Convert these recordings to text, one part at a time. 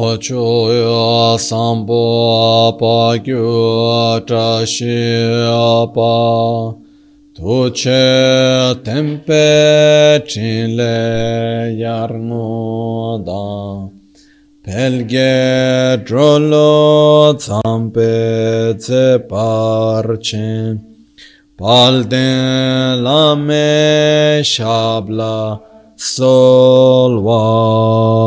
Ochoya sambo pa gyu tra pa Tuche tempe chinle yarno Pelge drolo zampe tse parche Palden lame shabla solvade.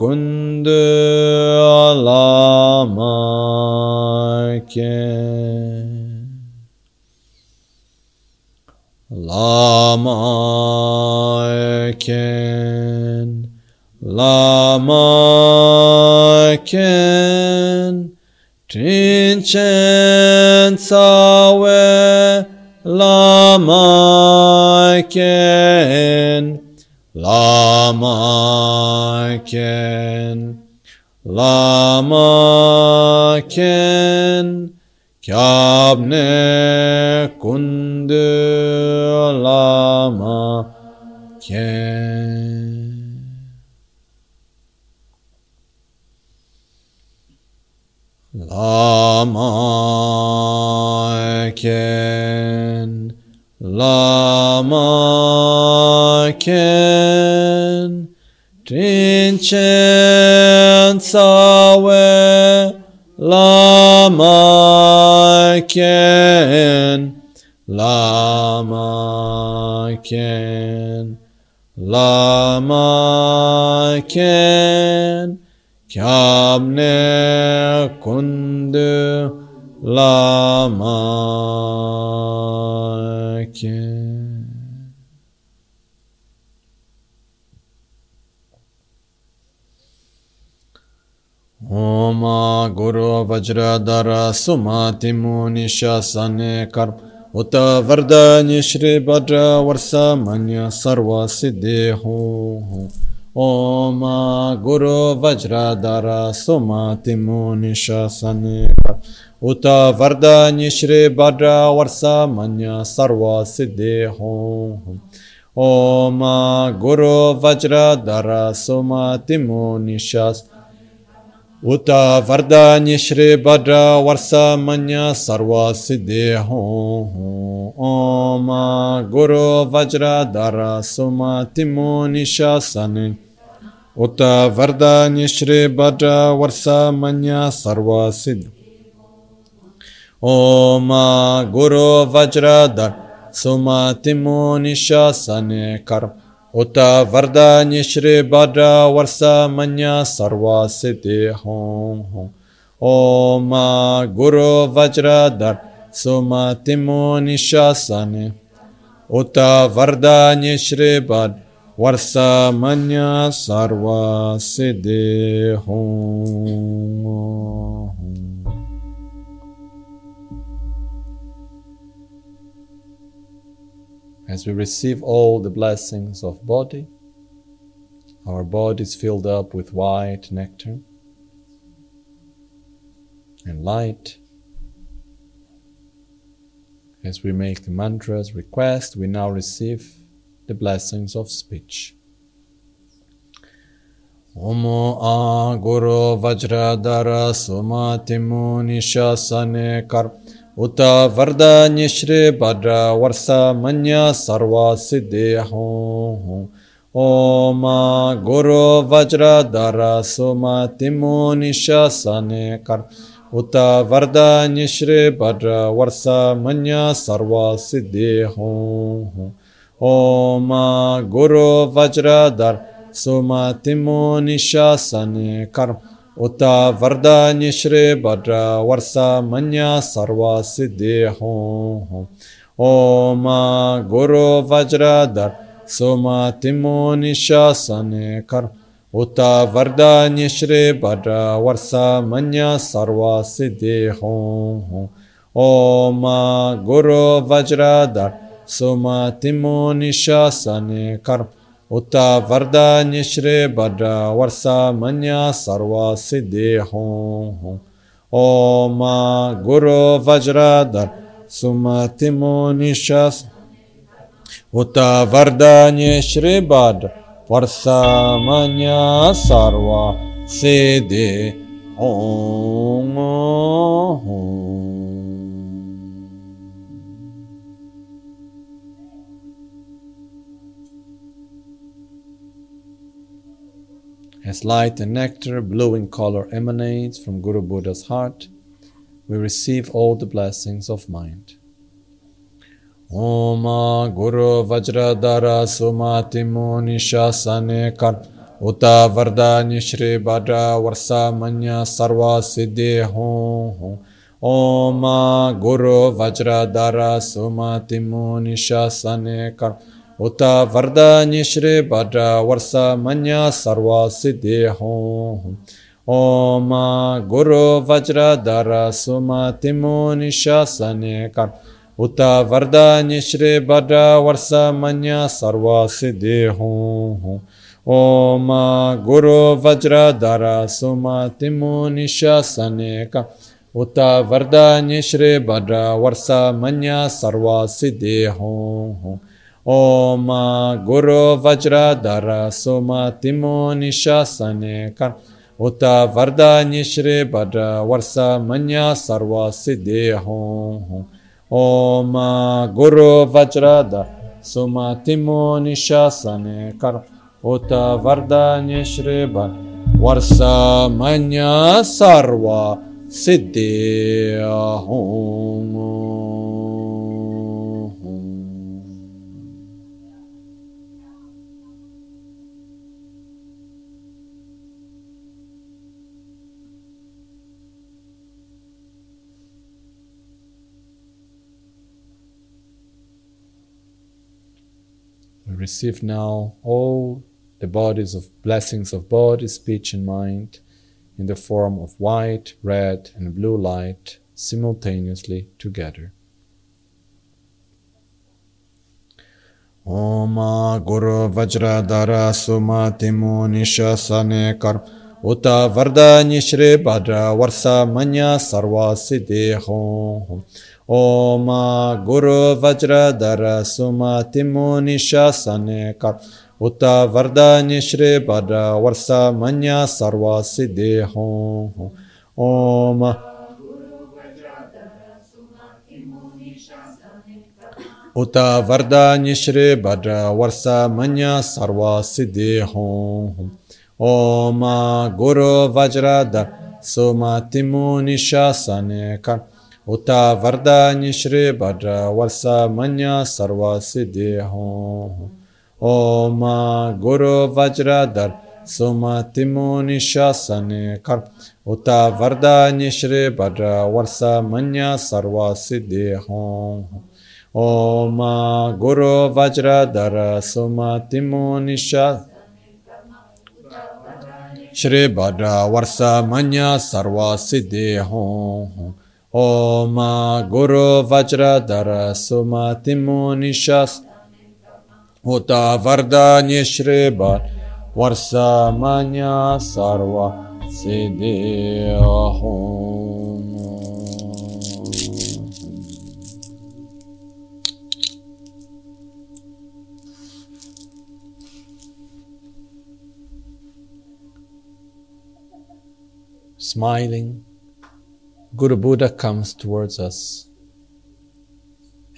Kundu alamaken Lamaken Lamaken Trinchen Tsawe Lamaken Lama Ken, Lama Ken, Kyabne Kundu Lama Ken. Lama Ken, Lama Ken, Trinchen Tsawe, Lama Ken, Lama Ken, Lama Ken, Kyabne Kundu Lama Ken. वज्रधर सुमतिमु निशासन कर उत वरदान्य श्री भद्र वर्षमन्य सर्व सिद्धि हो ओम गुरु वज्रधर सुमतिमु निशासन कर उत वरदान्य श्री भद्र वर्षमन्य सर्व सिद्धि हो ओम गुरु वज्रधर सुमतिमु निशासन उत वरदान्य श्री भद्र वर्ष मन्य सर्व सिद्धि हो ओम गुरु वज्र धर सुमतिमो निशासन उत वरदान्य श्री भद्र वर्ष मन्य सर्व सिद्ध ओम गुरु वज्र धर सुमतिमो निशासन कर्म Ota Varda Nishri Bhadra Varsa Manya Sarva Siddhi Hong Hong Om Guru Vajradhar Sumatimo Nishasane Ota Varda Nishri Bhadra Varsa Manya Sarva Siddhi Hong As we receive all the blessings of body, our body is filled up with white nectar and light. As we make the mantras request, we now receive the blessings of speech. Omo a guru vajradara उत वरदान्य श्री भद्र वर्ष मन्य सर्व सिद्धि हों ओम गुरु वज्र दर सुम तिमो निशन कर उत वरदान्य श्री भद्र वर्ष मन्य सर्व सिद्धि हों ओम गुरु वज्र दर सुम तिमो निशन कर्म Uta Varda Nishri Bhadra Varsa Manya Sarva Siddhi Hom Om Guru Vajradhar Soma Timo Nishasane Kar. Uta Varda Nishri Bhadra Varsa Manya Sarva Siddhi Hom Om Guru Vajradhar Soma Timo Nishasane Karma उत वरदान्य श्री भद्र वर्ष मन्य सर्व सिद्धि हों ओम गुरु वज्रधर सुमतिमो निशास उत वरदान्य श्री भद्र वर्ष मन्य सर्व सिद्धि हों As light and nectar, blue in color, emanates from Guru Buddha's heart, we receive all the blessings of mind. Om Guru Vajradhara Sumatimu Nishasane Kar Uta Vardani Shri Bhadra Varsa Manya Sarva Siddhi Hum Guru Vajradhara Sumatimu Nishasane Kar उत वरदान्य श्री भद्र वर्ष मन्य सर्व सिद्धि हों। ओम गुरु वज्रधर सुमतिमो निशासन कर। उत वरदान्य श्री भद्र वर्ष मन्य सर्व सिद्धि हों। ओम गुरु वज्रधर सुमतिमो निशासन कर। उत वरदान्य श्री भद्र वर्ष मन्य सर्व सिद्धि हों। ओम गुरु वज्र वज्रधर सुमतिमो निशासने कर उत वरदान्य श्री भद्र वर्ष मन्य सर्व सिद्धि हों ओम गुरु वज्रधर सुमतिमो निशासने कर उत वरदान्य श्री भद्र वर्ष मन्य सर्व सिद्धि हों receive now all the bodies of blessings of body, speech, and mind in the form of white, red, and blue light simultaneously together. Vajradhara Sumatimu Nishasane Kar Uta Vardani Shri Bhadra Varsa Manya Sarva Siddhi Hom ओम गुरु वज्रधर सुमतिमो निशासने कर उत वरदान्य श्री भद्र वर्ष मन्य सर्व सिद्धि हों ओम उत वरदान्य श्री भद्र वर्ष मन्य सर्व सिद्धि हों ओम गुरु वज्रधर सुमतिमो निशासने कर उत वरदान्य श्री भद्र वर्ष मन्य सर्व सिद्धि हों ओम गुरु वज्रधर सुमतिमो निशासन कर उत वरदान्य श्री भद्र वर्ष मन्य सर्व सिद्धि हों ओम गुरु वज्रधर सुमतिमो निशा श्री भद्र वर्ष मन्य सर्व सिद्धि हों ओम गुरु वज्रधर सुमतिमो निशस उत वरदान्य श्री वर्ष मन्य सर्व सिद्धि हों Smiling, Guru Buddha comes towards us,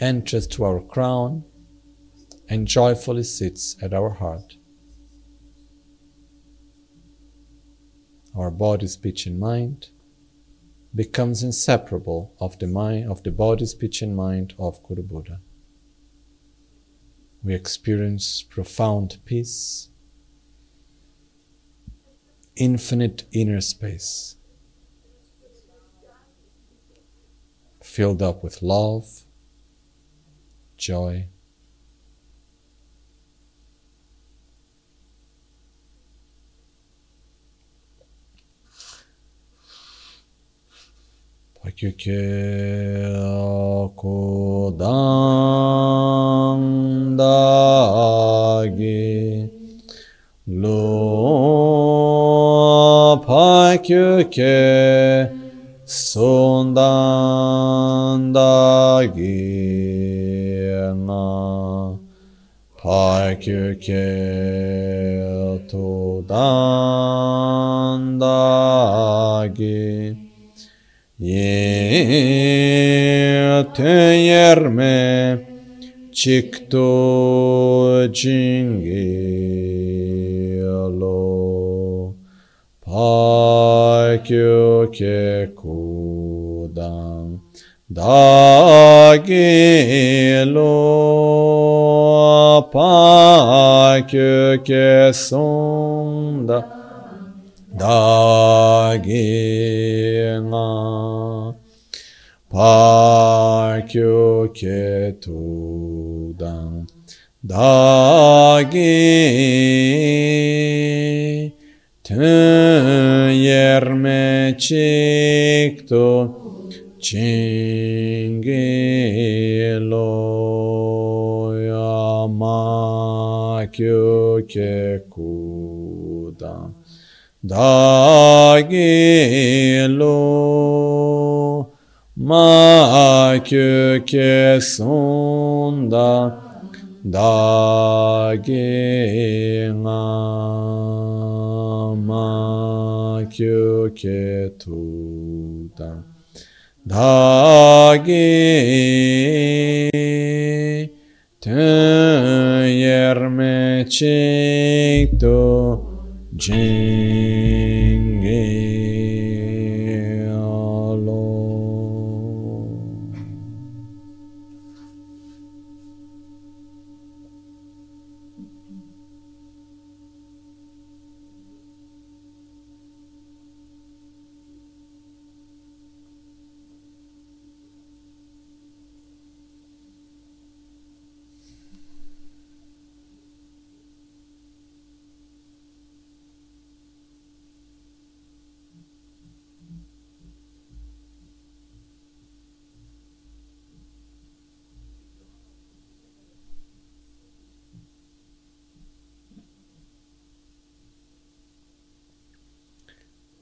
enters to our crown, and joyfully sits at our heart. Our body, speech, and mind becomes inseparable of the mind of the body, speech, and mind of Guru Buddha. We experience profound peace, infinite inner space, filled up with love, joy, pakyuke kodang dagi lo pakyuke sundan dagi nga pakyuke todan dagi ye yerme çıktı cingilo pakyo ke kudan dagilo pakyo ke sonda. Daginga pakyo ketudan dagi tön yerme çıktı çingilo jerme cikto Çingiloya makyuke kuda dagilo makyuke sonda. Dagina ma kyo ke tu tam dha ge ten yer me chik to jin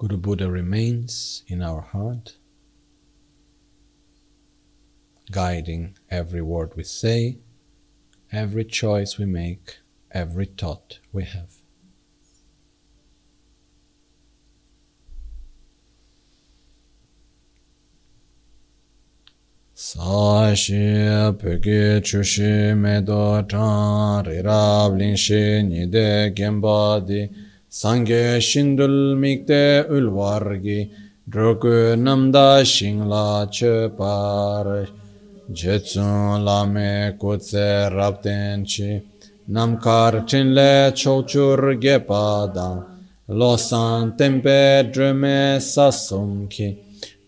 Guru Buddha remains in our heart, guiding every word we say, every choice we make, every thought we have. Chushi medo chan rirab linshi nide gembadi Sangye shindul mikte ulwargi drogu namda shingla che par jetsun lame kutse rabten chi namkar chinle chochur gepada losan tempe drume sasumki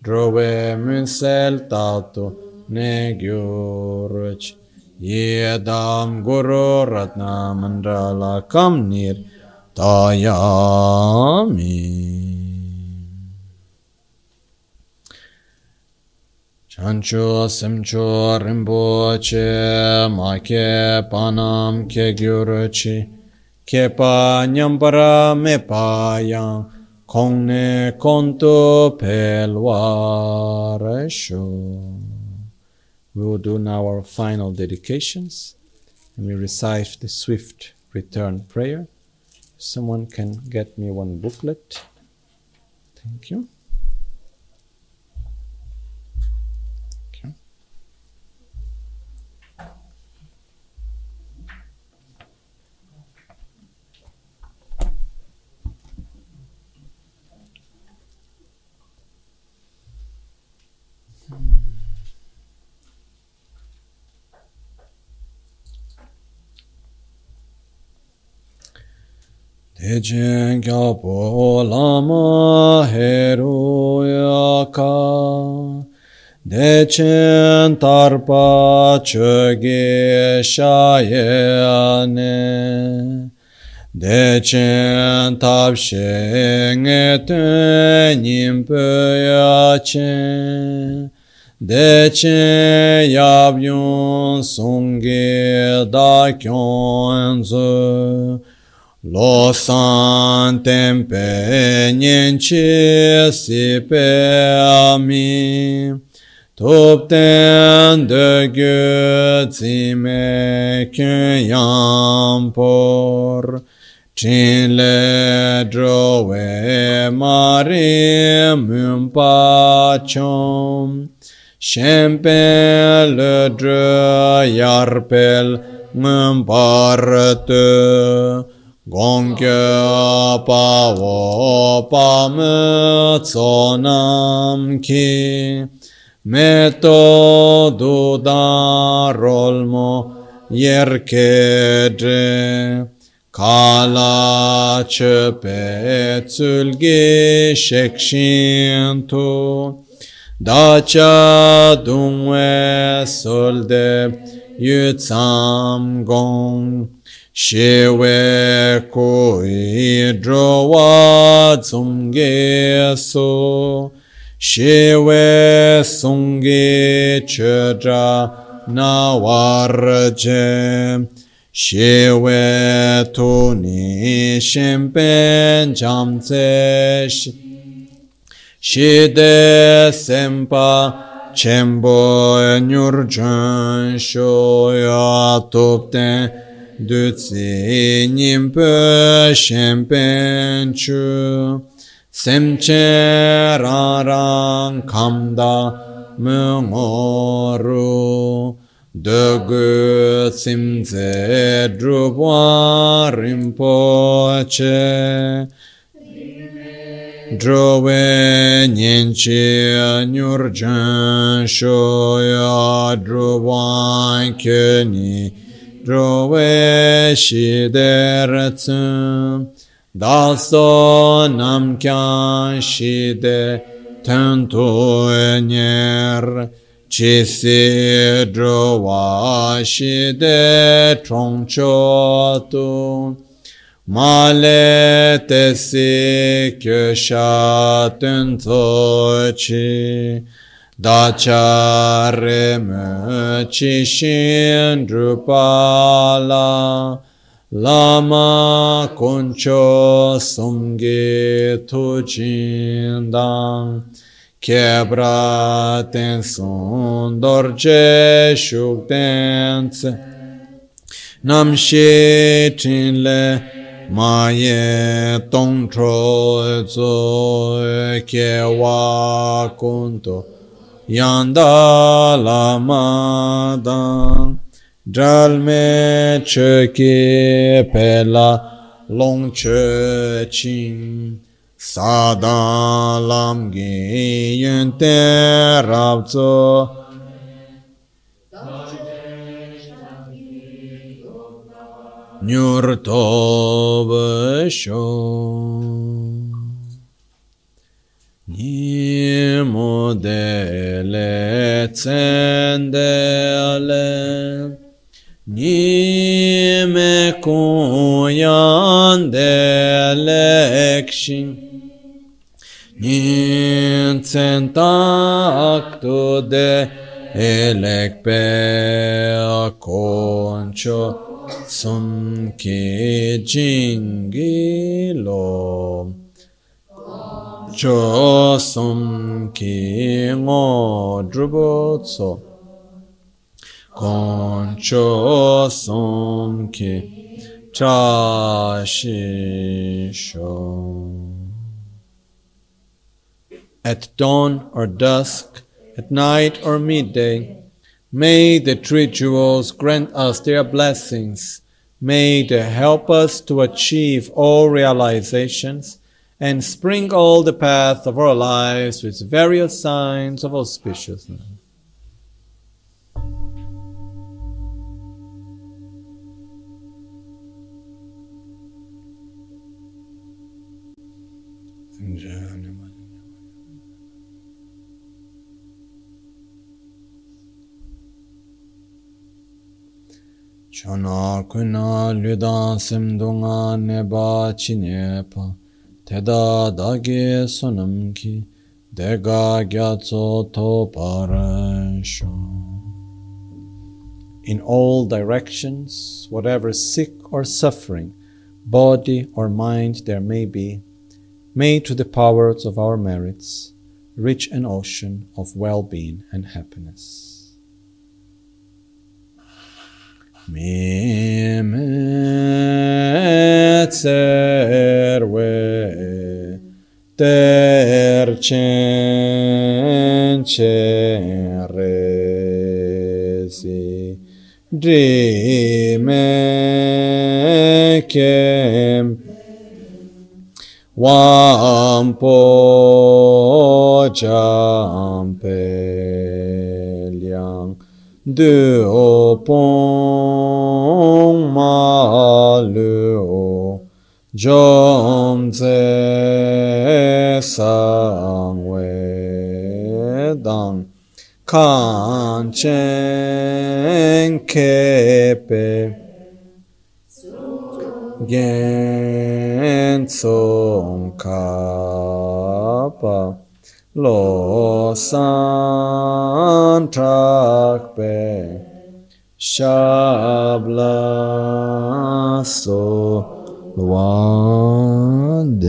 drove munsel tatu ne gyurch yedam guru ratna mandala kamnir Dayami Chancho semcho rinpoche ma ke panam ke gyuruchi ke pa nyambara me pa kong ne konto Pelwaresho. We will do now our final dedications and we recite the swift return prayer someone can get me one booklet. Thank you. Echen kyapo lama heroyaka Dechen tarpa chöge shayane Dechen tapshe ngete nimpe Dechen yabyun sunge da kyonzu Lo san tempe nyen chi si pe ami Top de gu zi me kyun yam por Chin le dro we mari mun pa chom Shempen le dro yarpel mun par Gongkyo pa wo pa me tso nam ki me to du da rol mo yer ke dre. Kala che pe tsul ge shek shin tu da cha dung we sol de yu tsam gong she we ko i dro wa tsum ge so. She we sung ge che ja na war je she we to ni shem pen jam tse she de sempa Chembo nyurjan shoya topten dutsi nyingpo shenpen chu semche rarang kamda mungoru dugu tsimtse drupwa rinpoche Drove nyenche nyurjan shoya druvan kyeni Droveshideratsun Daso namkyanshide tentuenyer Chisi drovashide chongchotu Maletesi köşatın toçi. Dacare me cishin drupala lama concho somge tucindam Chebra tenson dorce shuktense nam shetinle maye tongtro zo kewa kunto yanda lamadan jalme cheki pela long chechin sada lam gi yente rabzo Nyurtobëshon Imodele țendele, Nime cu iandele și Nincentactu de elec pe aconcio sunt che gingilo cho som ki ngo drubo tso kon cho som ki cha shi sho. At dawn or dusk at night or midday may the jewels grant us their blessings. May they help us to achieve all realizations and sprinkle the path of our lives with various signs of auspiciousness. Teda dage sonamki dega gyatso to parasho. In all directions, whatever sick or suffering, body or mind there may be, may to the powers of our merits reach an ocean of well being and happiness. Mimetserwe tercenceresi Drimekem Wampo Jampeliang De opong ma jom ze sang dang kan chen kepe gen song kapa lo san trak pe. Shabla so Luande.